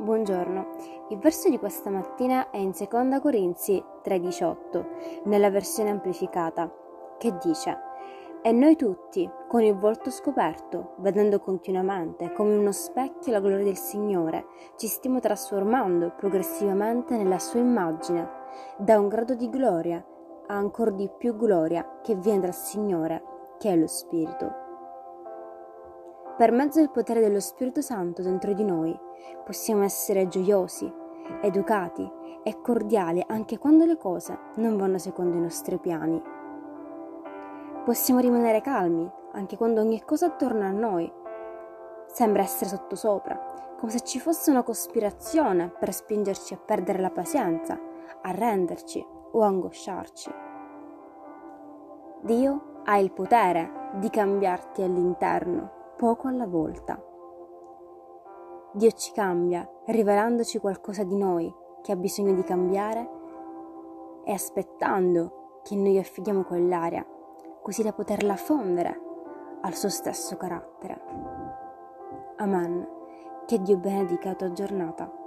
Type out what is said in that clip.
Buongiorno, il verso di questa mattina è in 2 Corinzi 3:18, nella versione amplificata, che dice E noi tutti, con il volto scoperto, vedendo continuamente come uno specchio la gloria del Signore, ci stiamo trasformando progressivamente nella sua immagine, da un grado di gloria a ancora di più gloria che viene dal Signore, che è lo Spirito. Per mezzo del potere dello Spirito Santo dentro di noi possiamo essere gioiosi, educati e cordiali anche quando le cose non vanno secondo i nostri piani. Possiamo rimanere calmi anche quando ogni cosa attorno a noi sembra essere sottosopra, come se ci fosse una cospirazione per spingerci a perdere la pazienza, a renderci o angosciarci. Dio ha il potere di cambiarti all'interno poco alla volta. Dio ci cambia, rivelandoci qualcosa di noi che ha bisogno di cambiare e aspettando che noi affidiamo quell'area, così da poterla fondere al suo stesso carattere. Amen. Che Dio benedica la tua giornata.